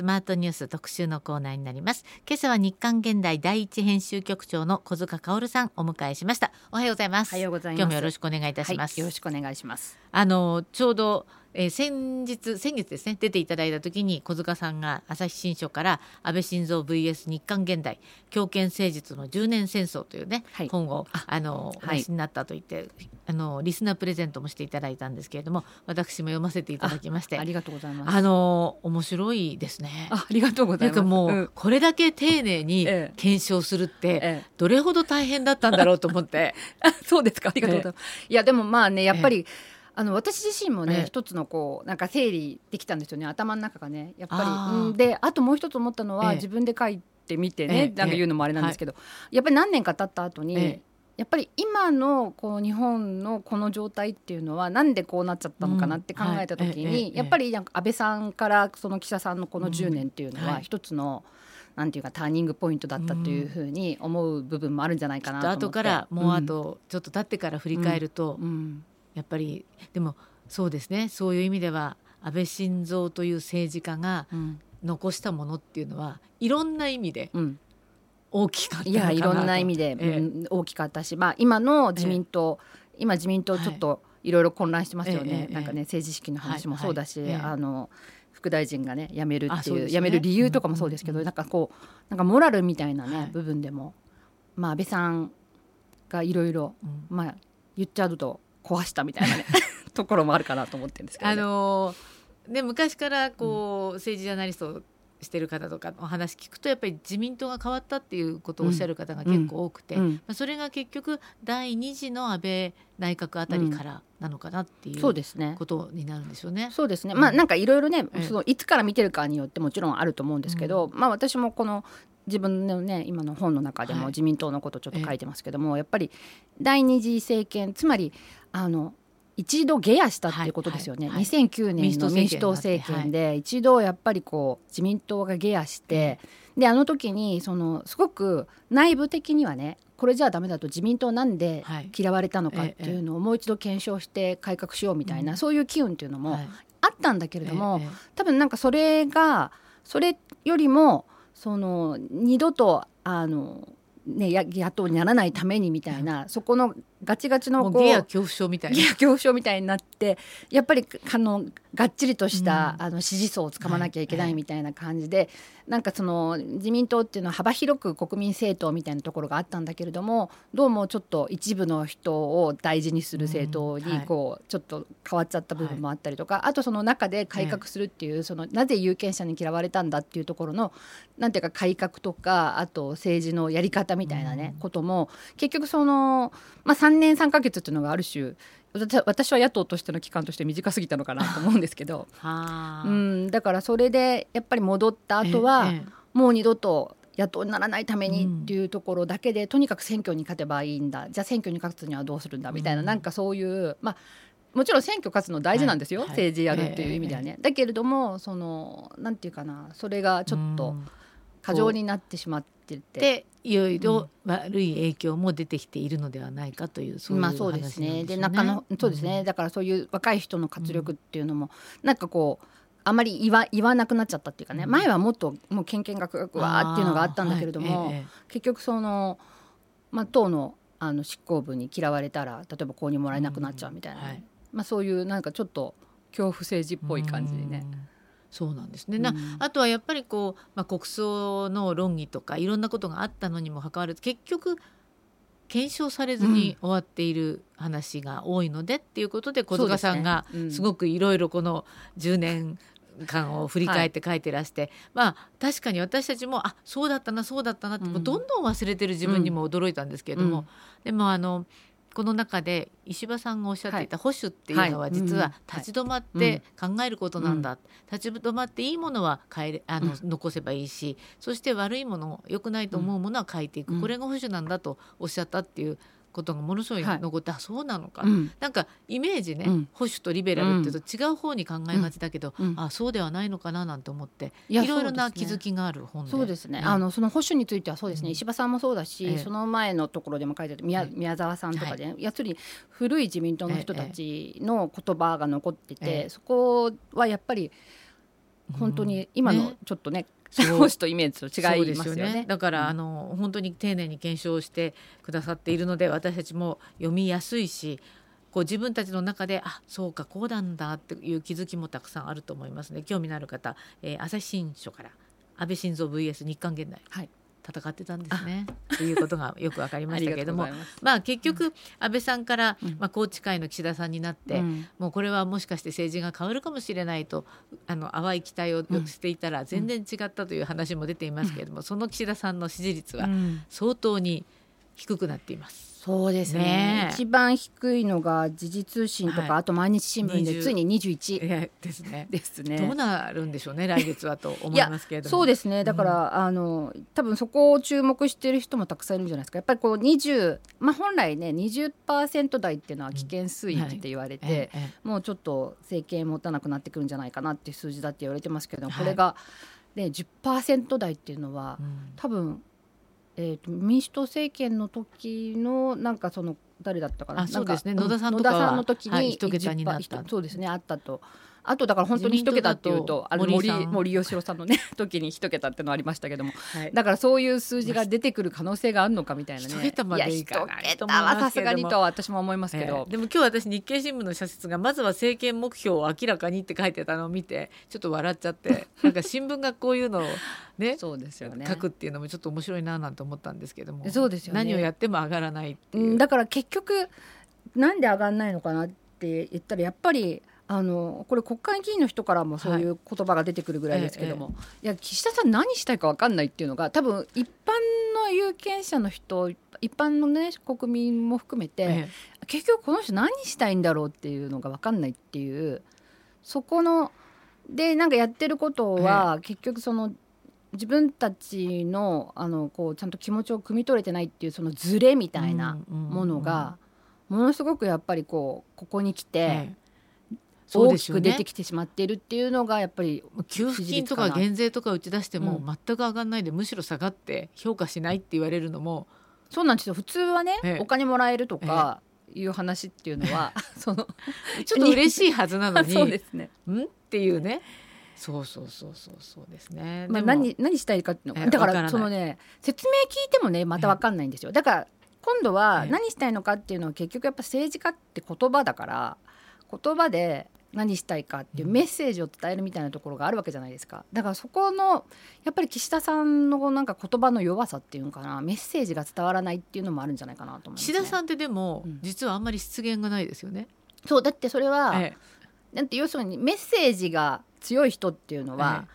スマートニュース特集のコーナーになります。今朝は日刊現代第一編集局長の小塚香さんお迎えしました。おはようございます。おはようございます。今日もよろしくお願いいたします、はい、よろしくお願いします。あのちょうどえー、先日先月ですね出ていただいた時に小塚さんが朝日新書から安倍晋三 VS 日韓現代強権政術の10年戦争というね、はい、本をあのお出しになったと言って、はい、あのリスナープレゼントもしていただいたんですけれども私も読ませていただきましてありがとうございます。あの面白いですね。ありがとうございます。なんかもう、うん、これだけ丁寧に検証するって、どれほど大変だったんだろうと思って。そうですか。ありがとうございます、いやでもまあねやっぱり、あの私自身もね、一つのこうなんか整理できたんですよね。頭の中がねやっぱり。であともう一つ思ったのは、自分で書いてみてね、なんか言うのもあれなんですけど、やっぱり何年か経った後に、やっぱり今のこう日本のこの状態っていうのはなんでこうなっちゃったのかなって考えた時に、やっぱりなんか安倍さんからその岸田さんのこの10年っていうのは一つの、なんていうかターニングポイントだったというふうに思う部分もあるんじゃないかなと思って。後からもうあとちょっと経ってから振り返ると、やっぱりでもそうですね。そういう意味では安倍晋三という政治家が残したものっていうのは、いろんな意味で大きかったいやいろんな意味で、ええ、大きかったし、まあ、今の自民党、え、今自民党ちょっとい。ろいろ混乱してますよね、なんかね政治資金の話もそうだし、あの副大臣がね辞めるっていう、ね、辞める理由とかもそうですけど、うん、なんかこうなんかモラルみたいなね、はい、部分でも、まあ、安倍さんがいろいろまあ言っちゃうと壊したみたいなね。ところもあるかなと思ってるんですけど、ね、あのー、昔からこう、うん、政治ジャーナリストしてる方とかの話聞くとやっぱり自民党が変わったっていうことをおっしゃる方が結構多くて、うん。うん、まあ、それが結局第2次の安倍内閣あたりからなのかなっていう、そうですね。ことになるんですよね。そうですね、まあなんかいろいろね、そのいつから見てるかによってもちろんあると思うんですけど、まあ私もこの自分のね今の本の中でも自民党のことちょっと書いてますけども、はい、やっぱり第二次政権つまりあの一度下野したっていうことですよね、はいはい、2009年の民主党政権で。一度やっぱりこう自民党が下野して、であの時にそのすごく内部的にはねこれじゃあダメだと自民党なんで嫌われたのかっていうのをもう一度検証して改革しようみたいな、そういう機運っていうのもあったんだけれども、多分なんかそれがそれよりもその二度とあのね、野党にならないためにみたいなそこのガチガチのこうギア恐怖症みたいな。ギア恐怖症みたいになってやっぱりあのがっちりとした、うん、あの支持層をつかまなきゃいけないみたいな感じで、はい。はい、なんかその自民党っていうのは幅広く国民政党みたいなところがあったんだけれどもどうもちょっと一部の人を大事にする政党にこう、ちょっと変わっちゃった部分もあったりとか、はい、あとその中で改革するっていう、そのなぜ有権者に嫌われたんだっていうところのなんていうか改革とかあと政治のやり方みたいなね、ことも結局その、まあ、3年3か月っていうのがある種私は野党としての期間として短すぎたのかなと思うんですけど、うん、だからそれでやっぱり戻った後は、もう二度と野党にならないためにっていうところだけで、とにかく選挙に勝てばいいんだ。じゃあ選挙に勝つにはどうするんだみたいな、なんかそういうまあもちろん選挙勝つの大事なんですよ、政治やるっていう意味ではね。だけれどもそのなんていうかなそれがちょっと過剰になってしまってて。いろいろ悪い影響も出てきているのではないかという、そういう話なんですね。で中のそうですね、だからそういう若い人の活力っていうのも、うん、なんかこうあまり言わ言わなくなっちゃったっていうかね、前はもっともうけんけんがくがくわーっていうのがあったんだけれども、結局その、まあ、党のあの執行部に嫌われたら例えば公認もらえなくなっちゃうみたいな、まあ、そういうなんかちょっと恐怖政治っぽい感じでね。そうなんですね、うん、あとはやっぱりこう、まあ、国葬の論議とかいろんなことがあったのにもかかわらず結局検証されずに終わっている話が多いので、っていうことで小塚さんがすごくいろいろこの10年間を振り返って書いてらして、はい、まあ確かに私たちもあそうだったなそうだったなって、もうどんどん忘れてる自分にも驚いたんですけれども、うん、でもあのこの中で石破さんがおっしゃっていた保守っていうのは実は立ち止まって考えることなんだ、立ち止まっていいものは変えれあの、残せばいいしそして悪いもの良くないと思うものは変えていく、これが保守なんだとおっしゃったっていうことがものすごい残って、はい、あそうなのか、うん、なんかイメージね、うん、保守とリベラルっていうと違う方に考えがちだけど、うん、あそうではないのかななんて思っていろいろな気づきがある本で。そうですね、あのその保守についてはそうですね、石破さんもそうだし、その前のところでも書いてある宮,、宮沢さんとかで、はい、やつり古い自民党の人たちの言葉が残ってて、そこはやっぱり本当に今のね。ちょっとねそう講師とイメージと違いますよね。そうですだから、うん。あの本当に丁寧に検証してくださっているので私たちも読みやすいしこう自分たちの中であそうかこうなんだっていう気づきもたくさんあると思いますので興味のある方、えー朝日新書から安倍晋三 VS 日韓現代。はい戦ってたんですね。ということがよく分かりましたけれども。まあ結局安倍さんから、うん。まあ、宏池会の岸田さんになって、うん。もうこれはもしかして政治が変わるかもしれないとあの淡い期待をしていたら全然違ったという話も出ていますけれども、その岸田さんの支持率はうん。相当に低くなっています。そうですね。ねえ。一番低いのが時事通信とか、はい。あと毎日新聞で20ついに21えですね。ですね。どうなるんでしょうね来月はと思いますけれども。そうですね。だから、あの多分そこを注目している人もたくさんいるんじゃないですか。やっぱりこう20、まあ、本来ね20%台っていうのは危険水域って言われて、えええもうちょっと政権持たなくなってくるんじゃないかなっていう数字だって言われてますけど、はい。これが、ね、10%台っていうのはえうん。多分、えー、と民主党政権の時のなんかその誰だったかな？あそうですね。なん野田さんとかは野田さんの時に、はい一桁になった。10%そうですねあったと。あとだから本当に一桁っていうとあの森森喜朗さんのね 時に一桁ってのありましたけども。はい。だからそういう数字が出てくる可能性があるのかみたいなね。一桁までいかないとはさすがにとは私も思いますけど。ええ、でも今日私日経新聞の社説がまずは政権目標を明らかにって書いてたのを見てちょっと笑っちゃって なんか新聞がこういうのをねそうですよね。書くっていうのもちょっと面白いななんて思ったんですけども。そうですよね。何をやっても上がらないっていう。う、んだから結局なんで上がんないのかなって言ったらやっぱりあのこれ国会議員の人からもそういう言葉が出てくるぐらいですけど。も、いや岸田さん何したいか分かんないっていうのが多分一般の有権者の人一般のね国民も含めて、え結局この人何したいんだろうっていうのが分かんないっていうそこのでなんかやってることは結局その自分たちのあのこうちゃんと気持ちを汲み取れてないっていうそのズレみえたいなものがものすごくやっぱりこうここに来て大きく出てきてしまっているっていうのがやっぱり給付金とか減税とか打ち出しても全く上がらないで、むしろ下がって評価しないって言われるのも。そうなんですよ。普通はね、ええ。お金もらえるとかいう話っていうのは、そのちょっと嬉しいはずなのに そうですね、ん？っていうね。そうそうそうそうそうですね。まあ、何何したいかっていうのだからそのね説明聞いてもねまた分かんないんですよ。だから今度はええ。何したいのかっていうのは結局やっぱ政治家って言葉だから言葉で何したいかっていうメッセージを伝えるみたいなところがあるわけじゃないですか。だからそこのやっぱり岸田さんのなんか言葉の弱さっていうのかな。メッセージが伝わらないっていうのもあるんじゃないかなと思います、ね、岸田さんってでも、うん。実はあんまり失言がないですよね。そうだってそれは、えなんて要するにメッセージが強い人っていうのは、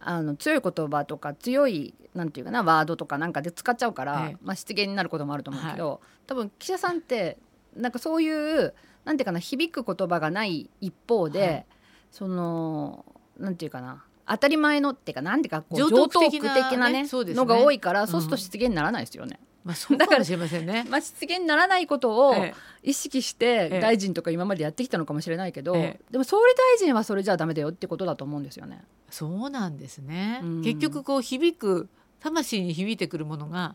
あの強い言葉とか強いなんていうかなワードとかなんかで使っちゃうから、ええまあ、失言になることもあると思うけど、多分岸田さんってなんかそういうなんていうかな響く言葉がない一方で、はいそのなんていうかな当たり前のっていうかなんていうかこう常常套的なねねそうですねのが多いから、うんそうすると失言にならないですよね。まあそうかもしれませんね。まあ、失言にならないことをえ意識しええて大臣とか今までやってきたのかもしれないけど、ええでも総理大臣はそれじゃダメだよってことだと思うんですよね。そうなんですね。うん結局こう響く魂に響いてくるものが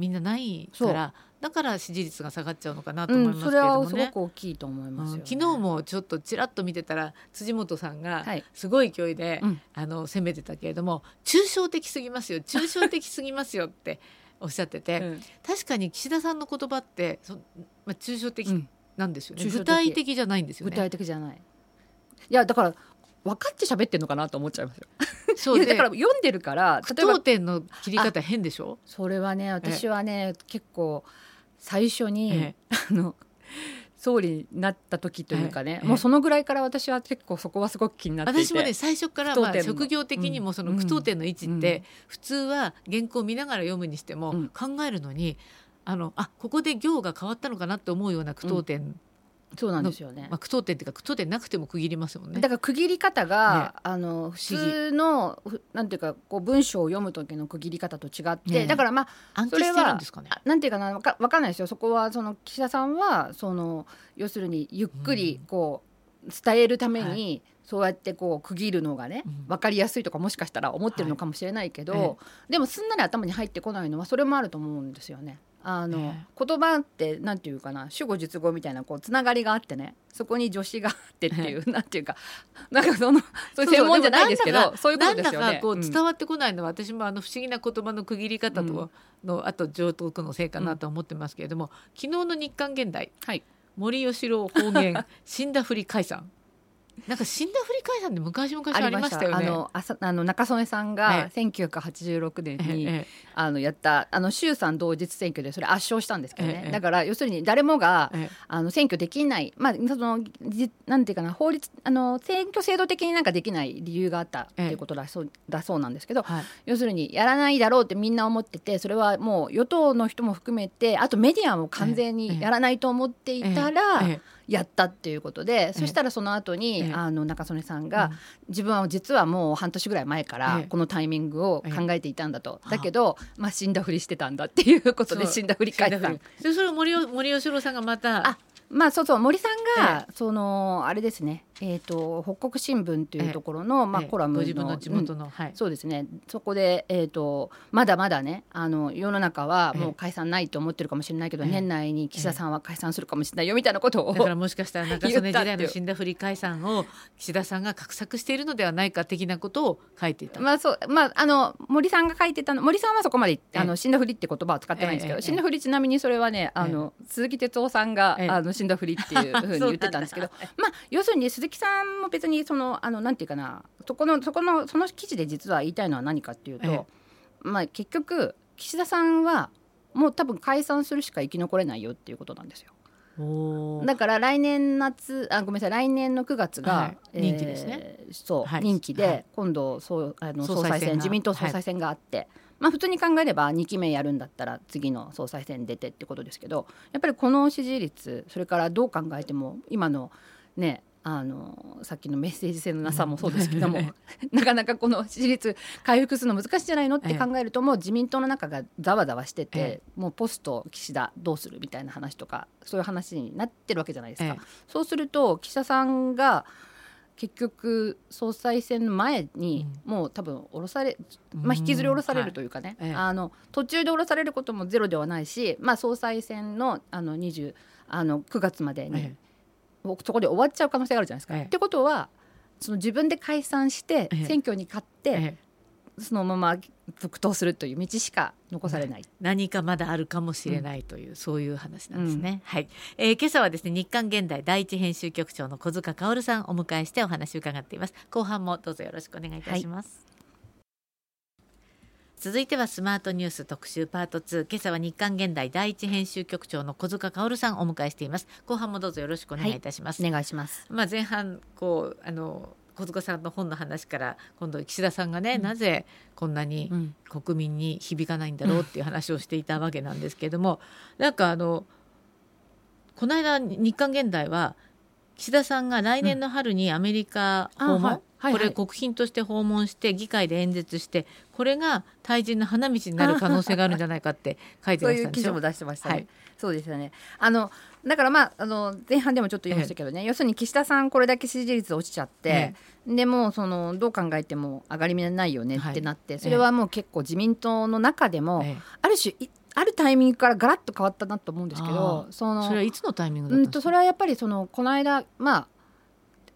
みんなないからだから支持率が下がっちゃうのかなと思いますけそれれどもね。はすごく大きいと思いますよ、ね。うん昨日もちょっとちらっと見てたら辻元さんがはい。すごい勢いで、うん。あの攻めてたけれども抽象的すぎますよ抽象的すぎますよっておっしゃってて、うん。確かに岸田さんの言葉ってそ、まあ、抽象的うん。なんですよね、具体的じゃないんですよ具ね。体的じゃない。いやだから分かって喋ってんのかなと思っちゃいますよそうでいやだから読んでるから句読点の切り方変でしょ？それはね私はね結構最初に、えあの総理になった時というかね、ええ。もうそのぐらいから私は結構そこはすごく気になっていて私もね最初からまあ職業的にもそのうん句読点の位置ってうん。普通は原稿を見ながら読むにしてもうん。考えるのにあのあここで行が変わったのかなって思うような句読点、そうなんですよね。まあ、句読点っていうか句読点なくても区切りますもんね。だ。から区切り方が、ね。あの普通のふなんていうかこう文章を読む時の区切り方と違って、ねだからまあ暗記してるんですかね。あなんていうかなわかわかんないですよ。そこはその岸田さんはその要するにゆっくりこう伝えるために、はそうやってこう区切るのがね、うん。分かりやすいとかもしかしたら思ってるのかもしれないけど、はいえ。でもすんなり頭に入ってこないのはそれもあると思うんですよね。あの、え言葉ってなんていうかな主語述語みたいなこうつながりがあってねそこに助詞があってっていう、なんていうかなんかそのそういう専門じゃないですけどそういうことですよね。こううん。伝わってこないのは、私もあの不思議な言葉の区切り方と、うん。のあと上徳のせいかなとは思ってますけれども、昨日の日刊現代はい。森喜朗方言 死んだふり解散なんか死んだふり解散って昔々ありましたよね。あのあさあの中曽根さんがえ1986年に、ええあのやったあの衆参同日選挙でそれ圧勝したんですけどね、ええだから要するに誰もがええ。あの選挙できない。まあそのじなんていうかな法律あの選挙制度的になんかできない理由があったっていうことだそう,、だそうなんですけどはい。要するにやらないだろうってみんな思っててそれはもう与党の人も含めてあとメディアも完全ええにやらないと思っていたら、ええやったっていうことで、そしたらその後に、ええ。あの中曽根さんが、自分は実はもう半年ぐらい前からええ。このタイミングを考えていたんだと、ええ。だけど、まあ、死んだふりしてたんだっていうことで死んだふり返ったそれを森よ森喜朗さんがまたあまあそうそう森さんが、そのあれですね、えー、と北国新聞というところの、まあ、ええ。コラムのご自分の地元うん。の、はい。そうですね。そこで、えー、とまだまだねあの世の中はもう解散ないと思ってるかもしれないけど、ええ。年内に岸田さんは解散するかもしれないよみたいなこ。とを、だからもしかしたら中曽根時代の死んだふり解散を岸田さんが画策しているのではないか的なことを書いていた。まあそうまああの森さんが書いてたの森さんはそこまで、ええ。あの死んだふりって言葉は使ってないんですけど、ええ。死んだふりちなみにそれはねあの、鈴木哲夫さんが、ええ。あの死んだふりっていうふうに言ってたんですけど まあ要するに鈴木さんも別にそのあのなんていうかなそこのそこのその記事で実は言いたいのは何かっていうと、ええ。まあ結局岸田さんはもう多分解散するしか生き残れないよっていうことなんですよ。だから来年夏あごめんなさい来年の9月が、はい。えー任期ですね。そう、はい。任期で、はい。今度そうあの総裁選自民党総裁選があって、まあ普通に考えれば2期目やるんだったら次の総裁選出てってことですけどやっぱりこの支持率それからどう考えても今のねあのさっきのメッセージ性のなさもそうですけども、なかなかこの支持率回復するの難しいんじゃない。のって考えると、もう自民党の中がざわざわしてて、えもうポスト岸田どうするみたいな話とかそういう話になってるわけじゃないですか。ええそうすると岸田さんが結局総裁選の前にもう多分降ろされ、まあ、引きずり降ろされるというかね、はい。ええあの途中で降ろされることもゼロではないし、まあ、総裁選のあの20あの9月までに、えそこで終わっちゃう可能性があるじゃないですか。ええってことはその自分で解散してええ選挙に勝って、ええそのまま続投するという道しか残されない。何かまだあるかもしれないという、そういう話なんですね。はい、えー今朝はですね日刊現代第一編集局長の小塚薫さんをお迎えしてお話を伺っています。後半もどうぞよろしくお願いいたします。続いてはスマートニュース特集パート2今朝は日刊現代第一編集局長の小塚薫さんをお迎えしています。後半もどうぞよろしくお願いいたします、お願いします。まあ、前半こうあの小塚さんの本の話から今度岸田さんがね、なぜこんなにうん。国民に響かないんだろうっていう話をしていたわけなんですけれどもなんかあのこの間日刊現代は岸田さんが来年の春にアメリカ訪問、うんあはい。はいはい。これ国賓として訪問して議会で演説してこれが退陣の花道になる可能性があるんじゃないかって 書いてそうらっしゃるんでしょ？いう記事も出してましたね。はい。そうですよね。あのだからまああの前半でもちょっと言いましたけどね、要するに岸田さんこれだけ支持率落ちちゃって、でもうそのどう考えても上がり目ないよねってなって、それはもう結構自民党の中でも、ええ。ある種いあるタイミングからガラッと変わったなと思うんですけど、そのそれはいつのタイミングだったんそれはやっぱりそのこの間まあ、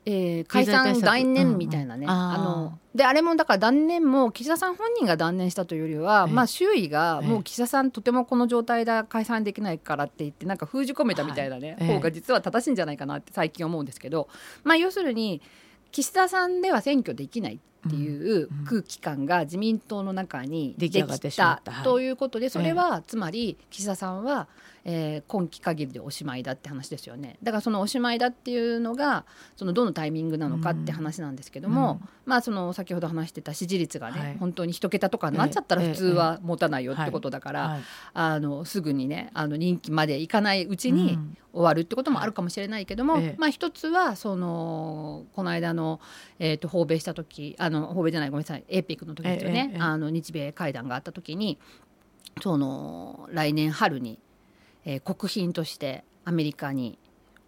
えー解散断念みたいなね、うん。うんあー。あのであれもだから断念も岸田さん本人が断念したというよりは、ええ。まあ周囲がええ。もう岸田さんとてもこの状態で解散できないからって言ってなんか封じ込めたみたいなね、はい。ええ。方が実は正しいんじゃないかなって最近思うんですけど、まあ要するに岸田さんでは選挙できない。っていううん空気感が自民党の中にできたということでそれはつまり岸田さんは、えー今期限りでおしまいだって話ですよね。だからそのおしまいだっていうのがそのどのタイミングなのかって話なんですけども、まあその先ほど話してた支持率がね、はい。本当に一桁とかになっちゃったらええ。普通は持たないよってことだから、はい。あのすぐにねあの任期までいかないうちに、うん。終わるってこともあるかもしれないけども、まあ一つはそのこの間の、えー、と訪米した時あの訪米じゃないごめんなさい。APEC の時ですよね、ええええあの日米会談があった時にその来年春に、えー国賓としてアメリカに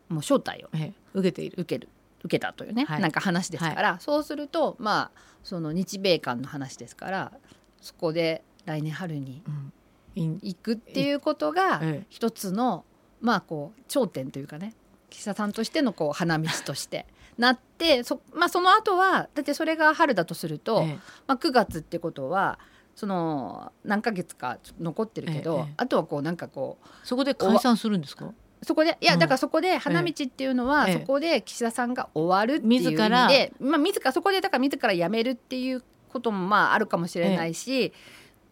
もう招待をええ。受けている。受ける。受けたというね、はい。なんか話ですから、そうするとまあその日米間の話ですからそこで来年春にうん。行くっていうことがええ。一つのまあこう頂点というかね岸田さんとしてのこう花道としてなってそ,、まあ、その後はだってそれが春だとすると、えまあ、9月ってことはその何ヶ月か残ってるけど、ええあとはこうなんかこうそこで解散するんですか？そこでいや、うん。だからそこで花道っていうのは、ええ。そこで岸田さんが終わるっていう意味自らで、まあ、自らそこでだから自ら辞めるっていうこともまああるかもしれないし、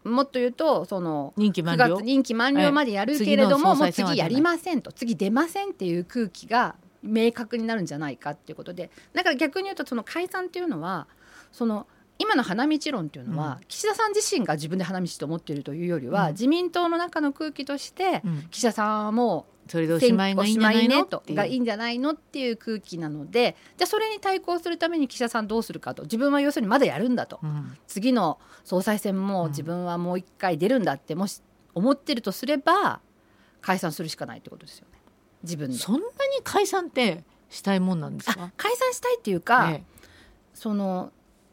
もっと言うとその9任期満了？月任期満了までやるけれども、もう次やりませんと。次出ませんっていう空気が明確になるんじゃないかっていうことでだから逆に言うとその解散っていうのはその今の花道論っていうのは、う岸田さん自身が自分で花道と思っているというよりは、うん。自民党の中の空気として、うん。岸田さんはもうそれでおしまいがいいんじゃないのねとっていうがいいんじゃないのっていう空気なのでじゃあそれに対抗するために岸田さんどうするかと。自分は要するにまだやるんだと。うん。次の総裁選も自分はもう一回出るんだってもし思ってるとすれば解散するしかないってことですよね自分で。そんなに解散ってしたいもんなんですあか解散したいっていうか、えその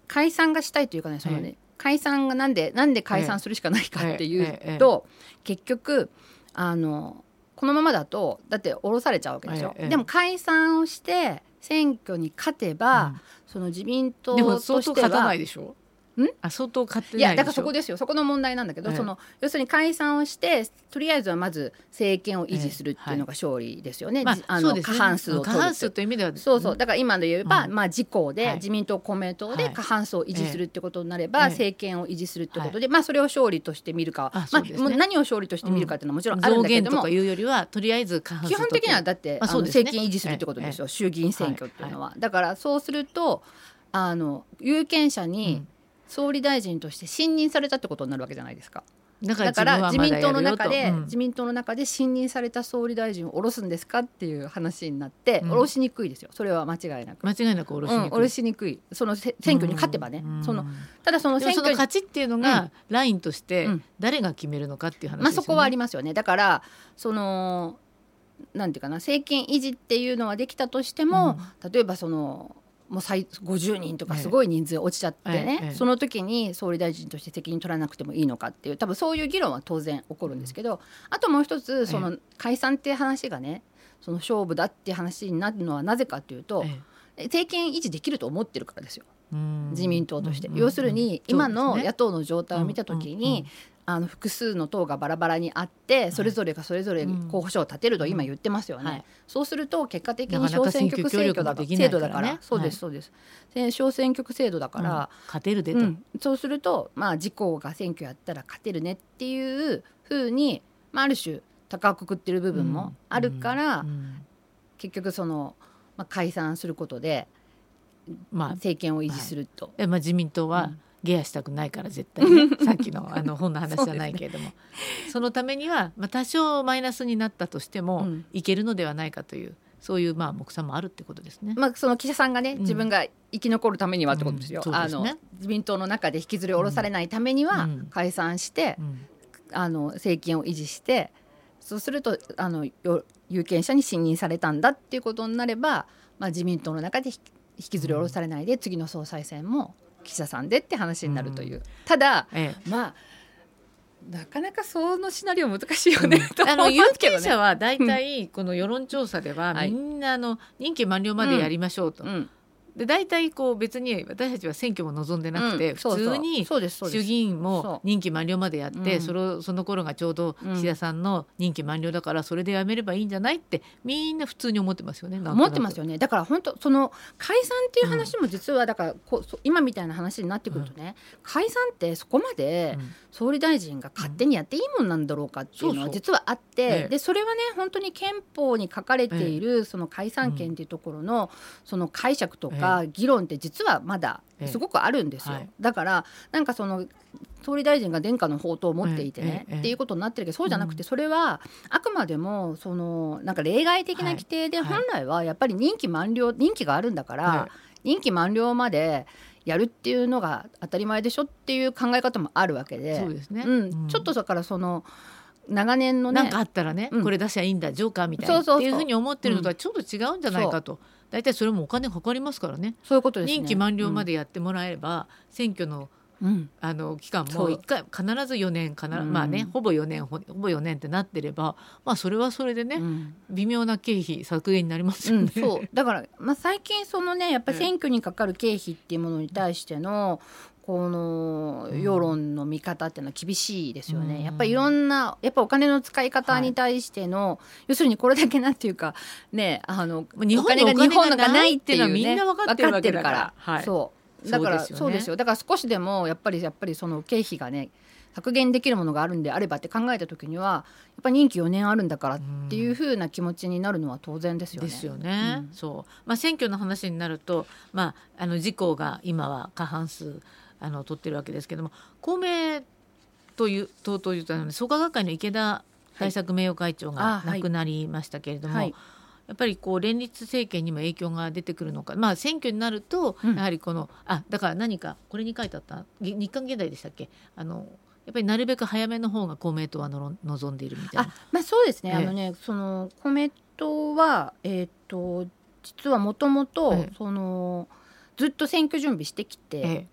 解散がしたいというかねそのね、え解散がなんでなんで解散するしかないかっていうと、結局あのこのままだとだって降ろされちゃうわけでしょ、ええでも解散をして選挙に勝てば、うん。その自民党として相当勝たなはいでしょ？ん？あ相当勝っていやだからそこですよ。そこの問題なんだけど、ええ。その要するに解散をしてとりあえずはまず政権を維持するっていうのが勝利ですよね、まじあのあそうですね。過半数を取る過半数という意味ではそうそう。だから今で言えば、うん。まあ自公で、はい。自民党公明党ではい。過半数を維持するってことになれば、ええ。政権を維持するってことで、まあそれを勝利として見るかはまあもう何を勝利として見るかっていうのはもちろんあるん増だけども減とかいうよりはとりあえず過半数基本的にはだって、まあね政権維持するってことですよ、衆議院選挙っていうのは、だからそうするとあの有権者うにん総理大臣として信任されたってことになるわけじゃないですか。だだから自民党の中で、うん。自民党の中で信任された総理大臣を下ろすんですかっていう話になって、うん。下ろしにくいですよ。それは間違いなく。間違いなく下ろしにくい。うん、下ろしにくい。そのせ選挙に勝てばね、うん。そのただその選挙に勝ちっていうのがラインとしてうん。誰が決めるのかっていう話ですよね。まあそこはありますよね。だからそのなんていうかな政権維持っていうのはできたとしても、例えばそのもう最50人とかすごい人数落ちちゃってね、ええええ。その時に総理大臣として責任取らなくてもいいのかっていう多分そういう議論は当然起こるんですけど、あともう一つその解散っていう話がねその勝負だって話になるのはなぜかというと、え政権維持できると思ってるからですよ。自民党として。うん要するに今の野党の状態を見た時に、あの複数の党がバラバラにあってそれぞれがそれぞれ候補者を立てると今言ってますよね、はい。そうすると結果的に小選挙区制度だからね。制度だから。そうですそうです、で小選挙区制度だかうん。ら、勝てるでと。うん。そうするとまあ自公が選挙やったら勝てるねっていうふうに、まあ、ある種高くくってる部分もあるから、うん。結局その、まあ、解散することでまあ政権を維持すると。えまあ、自民党はうんゲアしたくないから絶対ね さっきのあの本の話じゃないけれども。そ,、のためには、まあ、多少マイナスになったとしても、うん。いけるのではないかというそういうまあ目算もあるってことですね。まあ、その岸田さんがね、ん。自分が生き残るためにはってことですよ。うん。すね。あの自民党の中で引きずり下ろされないためにはうん。解散して、うん。あの政権を維持してそうするとあのよ有権者に信任されたんだっていうことになれば、まあ、自民党の中で引き引きずり下ろされないで、次の総裁選も岸田さんでって話になるという。ただええ。まあなかなかそのシナリオ難しいよね、とあの有権者は大体この世論調査でははい。みんなあの任期満了までやりましょうと、うんで大体こう別に私たちは選挙も望んでなくて、うんそうそう。普通に衆議院そもう。任期満了までやって、うん。そのその頃がちょうど岸田さんの任期満了だからそれでやめればいいんじゃないってみんな普通に思ってますよね。思ってますよね。だから本当その解散っていう話も実はだからこうそ今みたいな話になってくるとね、解散ってそこまでうん。総理大臣が勝手にやっていいもんなんだろうかっていうのそうそう。は実はあって、ええ。でそれはね本当に憲法に書かれているその解散権っていうところのその解釈とか議論って実はまだすごくあるんですよ、だからなんかその総理大臣が殿下の宝刀を持っていてね、っていうことになってるけどそうじゃなくてそれはあくまでもそのなんか例外的な規定ではい。本来はやっぱり任期満了任期があるんだから、は任期満了までやるっていうのが当たり前でしょっていう考え方もあるわけでそうですね、うん。ちょっとだからその長年のねなんかあったらね、うん。これ出しゃいいんだジョーカーみたいなそうそうそう。っていうふうに思ってるのとはちょっと違うんじゃないかと、大体それもお金かかりますからね。そういうことですね。任期満了までやってもらえれば、選挙のうん。あの期間も一回必ず4年必ず、うん。まあねほぼ4年ほほぼ4年ってなってればまあそれはそれでね、うん。微妙な経費削減になりますうん、よね。そう。だから、まあ、最近そのねやっぱり ええ。選挙にかかる経費っていうものに対してのこのうん。世論の見方っていうのは厳しいですよね、うん。やっぱりいろんなやっぱお金の使い方に対しての、要するにこれだけなんていうかねあのまあ日本が日本のがないっていうのはみんな分かってるから。はい。そう。だからそうですよだから少しでもやっぱりやっぱりその経費がね削減できるものがあるんであればって考えた時にはやっぱ任期4年あるんだからっていうふうな気持ちになるのは当然ですよね。ですよね。うん。そう、まあ選挙の話になると、まああの自公が今は過半数あの取ってるわけですけども、公明という党というと創価学会の池田大作名誉会長あがはい。亡くなりましたけれども、はい。やっぱりこう連立政権にも影響が出てくるのか、まあ選挙になるとうん。やはりこの、あだから何かこれに書いてあった。ぎ日刊現代でしたっけ、あのやっぱりなるべく早めの方が公明党はのろ望んでいるみたいあな。まあそうですね、ええ。あのねその公明党はえっ、と実はもともとずっと選挙準備してきてえ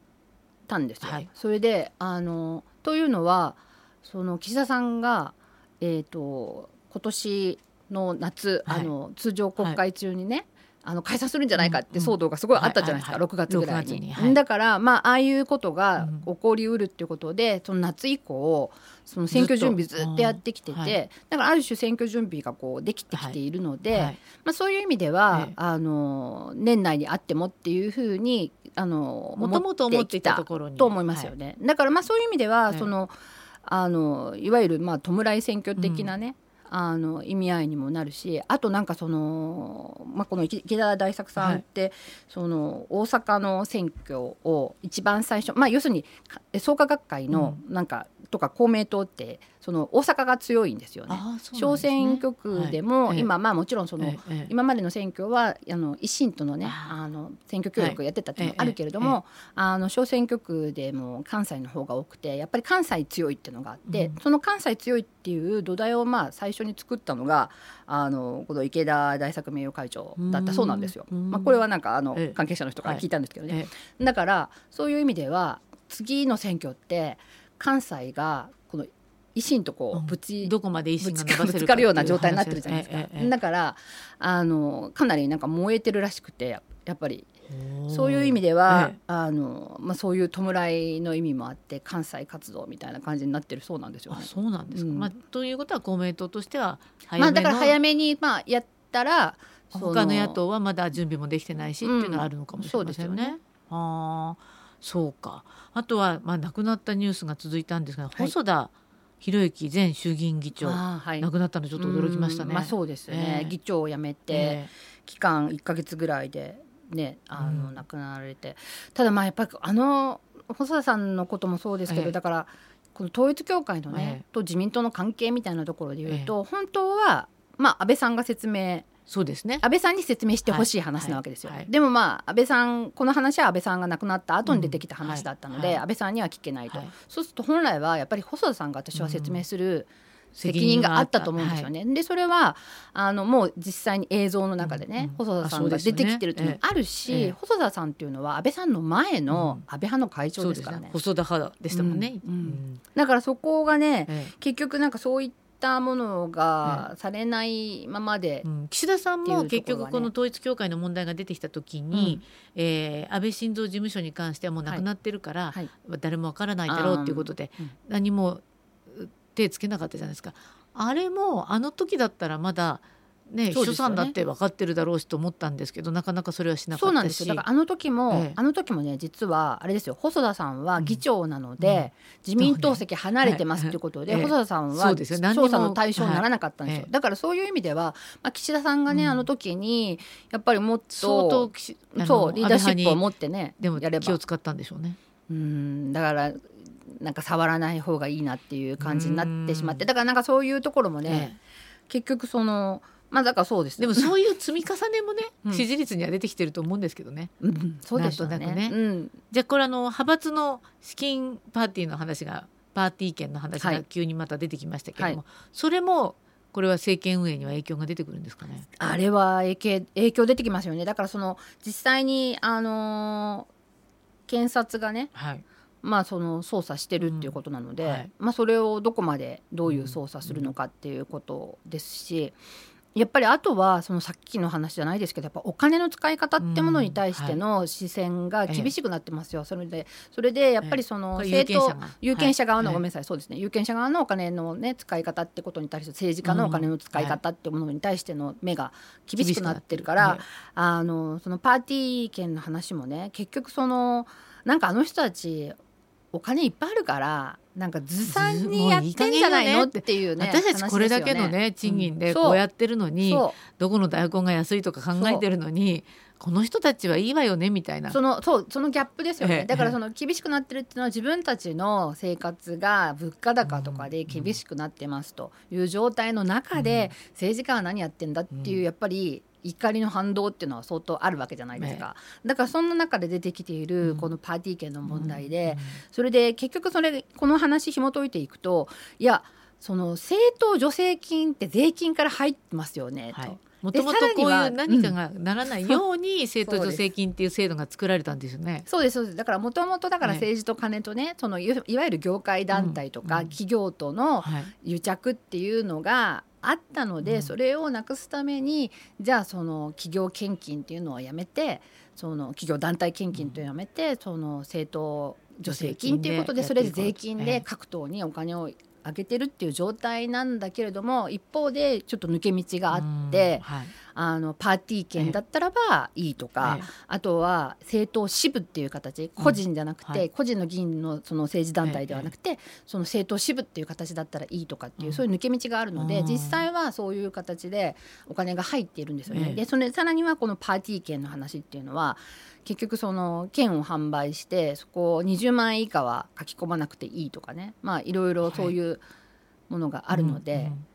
えたんですよ。はいそれであのというのはその岸田さんがえっ、と今年の夏、はいあの通常国会中にね、あの解散するんじゃないかって騒動がすごいあったじゃないですか、うんうん6月ぐらいに。6月にはい。だからまあああいうことがうん。起こりうるっていうことで、その夏以降その選挙準備ずずっとやってきてて、うん。はい。だからある種選挙準備がこうできてきているので、はい。まあ、そういう意味では、ええあの年内にあってもっていうふうにあのもともと思っていたときころに。と思いますよね。だからまあそういう意味では、ええそのあのいわゆるまあ弔い選挙的なね、あの意味合いにもなるしあとなんかその、まあ、この池池田大作さんって、その大阪の選挙を一番最初、まあ、要するにか創価学会のなんか、とか公明党ってその大阪が強いんですよね。ああそうな小選挙区でも、はい。今まあもちろんその、今までの選挙はあの維新とのねああの選挙協力をやってたっていうのもあるけれども、あの小選挙区でも関西の方が多くてやっぱり関西強いっていうのがあって、うん。その関西強いっていう土台をまあ最初に作ったのがあのこの池田大作名誉会長だったそうなんですよ。うん。まあ、これはなんかあのええ。関係者の人から聞いたんですけどね。え。だからそういう意味では次の選挙って関西が維新とこうん。うぶち、えどこまで維新がぶつかるような状態になってるじゃないですか、ええええ。だからあのかなりなんか燃えてるらしくてやっぱり。そういう意味では、ええ。あのまあ、そういう弔いの意味もあって関西活動みたいな感じになってるそうなんですよね。あそうなんですか、うん。まあ、ということは公明党としてはまあ、だから早めめに、まあ、やったら他の野党はまだ準備もできてないし、うんっていうのはあるのかもしれませんね。そうですよね。ああそうか。あとは、まあ、亡くなったニュースが続いたんですが、い。細田博之前衆議院議長はい。亡くなったのちょっと驚きましたね。うんまあ、そうですね、ええ。議長を辞めて、え期間1か月ぐらいでねあの、うん。亡くなられて。ただまあやっぱりあの細田さんのこともそうですけど、ええ。だからこの統一教会のね、ええ。と自民党の関係みたいなところで言うと、本当はまあ安倍さんが説明そうですね。安倍さんに説明してほしい話なわけですよ、はい。はい。でもまあ安倍さんこの話は安倍さんが亡くなった後に出てきた話だったので、うんはい。安倍さんには聞けないと、はい。そうすると本来はやっぱり細田さんが私は説明する、責責任があったと思うんですよね。でそれはあのもう実際に映像の中でね、うん細田さんが出てきてるっていうのもあるし、ええ。ええ細田さんっていうのは安倍さんの前のうん。安倍派の会長ですからね。細田派でしたもんね。うんうんうんだからそこがね、ええ結局なんかそういったものがされないままで、うん。岸田さんも結局この統一教会の問題が出てきた時に、えー安倍晋三事務所に関してはもうなくなってるから、はい。誰もわからないだろうっていうことでうん。何もう手つけなかったじゃないですか。あれもあの時だったらまだね秘書さんだって分かってるだろうしと思ったんですけどなかなかそれはしなかそうなんったしですよ。だからあの時も、ええ。あの時もね実はあれですよ。細田さんは議長なので、うん。うん自民党席離れてますっていうことで、はい細田さんそは調査の対象にならなかったんですよ、はい。ええだからそういう意味では、まあ、岸田さんがね、うん。あの時にやっぱりもっ相当とそうリーダーシップを持ってねでもやれば。気を使ったんでしょうね。うん。だからなんか触らない方がいいなっていう感じになってしまって。うん。だからなんかそういうところもね、え。結局そのまあだからそうですえでもそういう積み重ねもね、うん。支持率には出てきてると思うんですけどね。うん、そうですよね。ね。うん、じゃあこれあの派閥の資金パーティーの話がパーティー券の話がはい急にまた出てきましたけれども、はそれもこれは政権運営には影響が出てくるんですかね？あれは影響影響出てきますよね。だからその実際にあのー検察がねはい。まあ、その捜査してるっていうことなので、うん。はい。まあ、それをどこまでどういう捜査するのかっていうことですし、やっぱりあとはそのさっきの話じゃないですけどやっぱお金の使い方ってものに対しての視線が厳しくなってますよ、それでそれでやっぱりその政党有権者有権者側の、はいごめんなさい。そうですね。有権者側のお金の、ね、使い方ってことに対して政治家のお金の使い方ってものに対しての目が厳しくなってるから、はい。あのそのパーティー券の話もね結局そのなんかあの人たちお金いっぱいあるからなんかずさんにやってんじゃないのっていうね私たちこれだけのね賃金でこうやってるのに、そどこの大根が安いとか考えてるのにこの人たちはいいわよねみたいな。うそのそうそのギャップですよええ。ねだからその厳しくなってるっていうのは自分たちの生活が物価高とかで厳しくなってますという状態の中で政治家は何やってんだっていうやっぱり怒りの反動っていうのは相当あるわけじゃないですか、だからそんな中で出てきているこのパーティー券の問題で、それで結局それこの話紐解いていくといやその政党助成金って税金から入ってますよねと。はい。もともとこういう何かがならないように政党助成金っていう制度が作られたんですよね。そうです。そうです。だからもともとだからね。政治と金とねそのいいわゆる業界団体とかうん。企業とのはい。癒着っていうのがあったので、うん。それをなくすためにじゃあその企業献金っていうのをやめてその企業団体献金というのをやめて、その政党助成金っていうことでそれで税金で各党にお金を上げてるっていう状態なんだけれども一方でちょっと抜け道があって、うんはい。あのパーティー券だったらばいいとか、ええ。あとは政党支部っていう形個人じゃなくて、はい。個人の議員のその政治団体ではなくて、その政党支部っていう形だったらいいとかっていう、うん。そういう抜け道があるので、うん。実際はそういう形でお金が入っているんですよね。ええ。でそれさらにはこのパーティー券の話っていうのは結局その券を販売してそこを20万円以下は書き込まなくていいとかね。まあいろいろそういうものがあるので、うんうん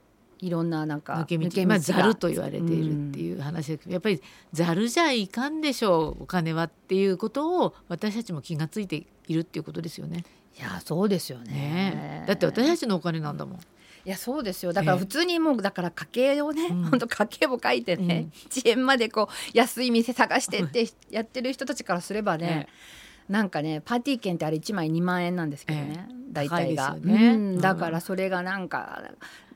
いろんななんか抜け道が。まあざると言われているっていう話ですけど、やっぱりざるじゃいかんでしょうお金はっていうことを私たちも気がついているっていうことですよね。いやそうですよね。ねえ。だって私たちのお金なんだもん。いやそうですよ。だから普通にもうだから家計をね、うん。本当家計簿書いてね、1円までこう安い店探してってやってる人たちからすればね、なんかねパーティー券ってあれ1枚2万円なんですけどね、大体が、ね。うん。だからそれがなんか、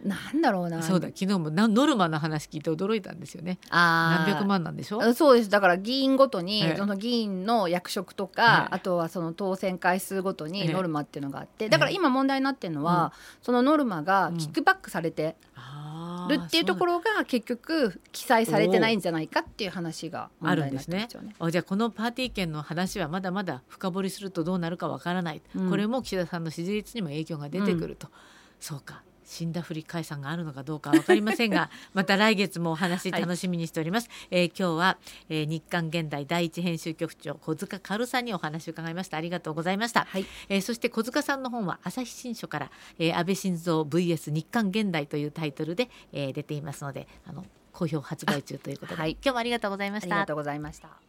なんだろうな。そうだ昨日もなノルマの話聞いて驚いたんですよね。何百万なんでしょ？あそうです。だから議員ごとに、ええ。その議員の役職とか、ええ。あとはその当選回数ごとええ。にノルマっていうのがあって、だから今問題になってるのは、そのノルマがキックバックされてあるっていうところが結局記載されてないんじゃないかっていう話が問題になってますよね。あじゃあこのパーティー券の話はまだまだ深掘りするとどうなるかわからない、うん。これも岸田さんの支持率にも影響が出てくると、そうか死んだふり解散があるのかどうかわかりませんが また来月もお話楽しみにしております、えー今日は、えー日刊現代第一編集局長小塚かるさんにお話を伺いました。ありがとうございました、はい。えーそして小塚さんの本は朝日新書から、えー安倍晋三 VS 日刊現代というタイトルで、えー出ていますのであの好評発売中ということで、はい。今日もありがとうございました。ありがとうございました。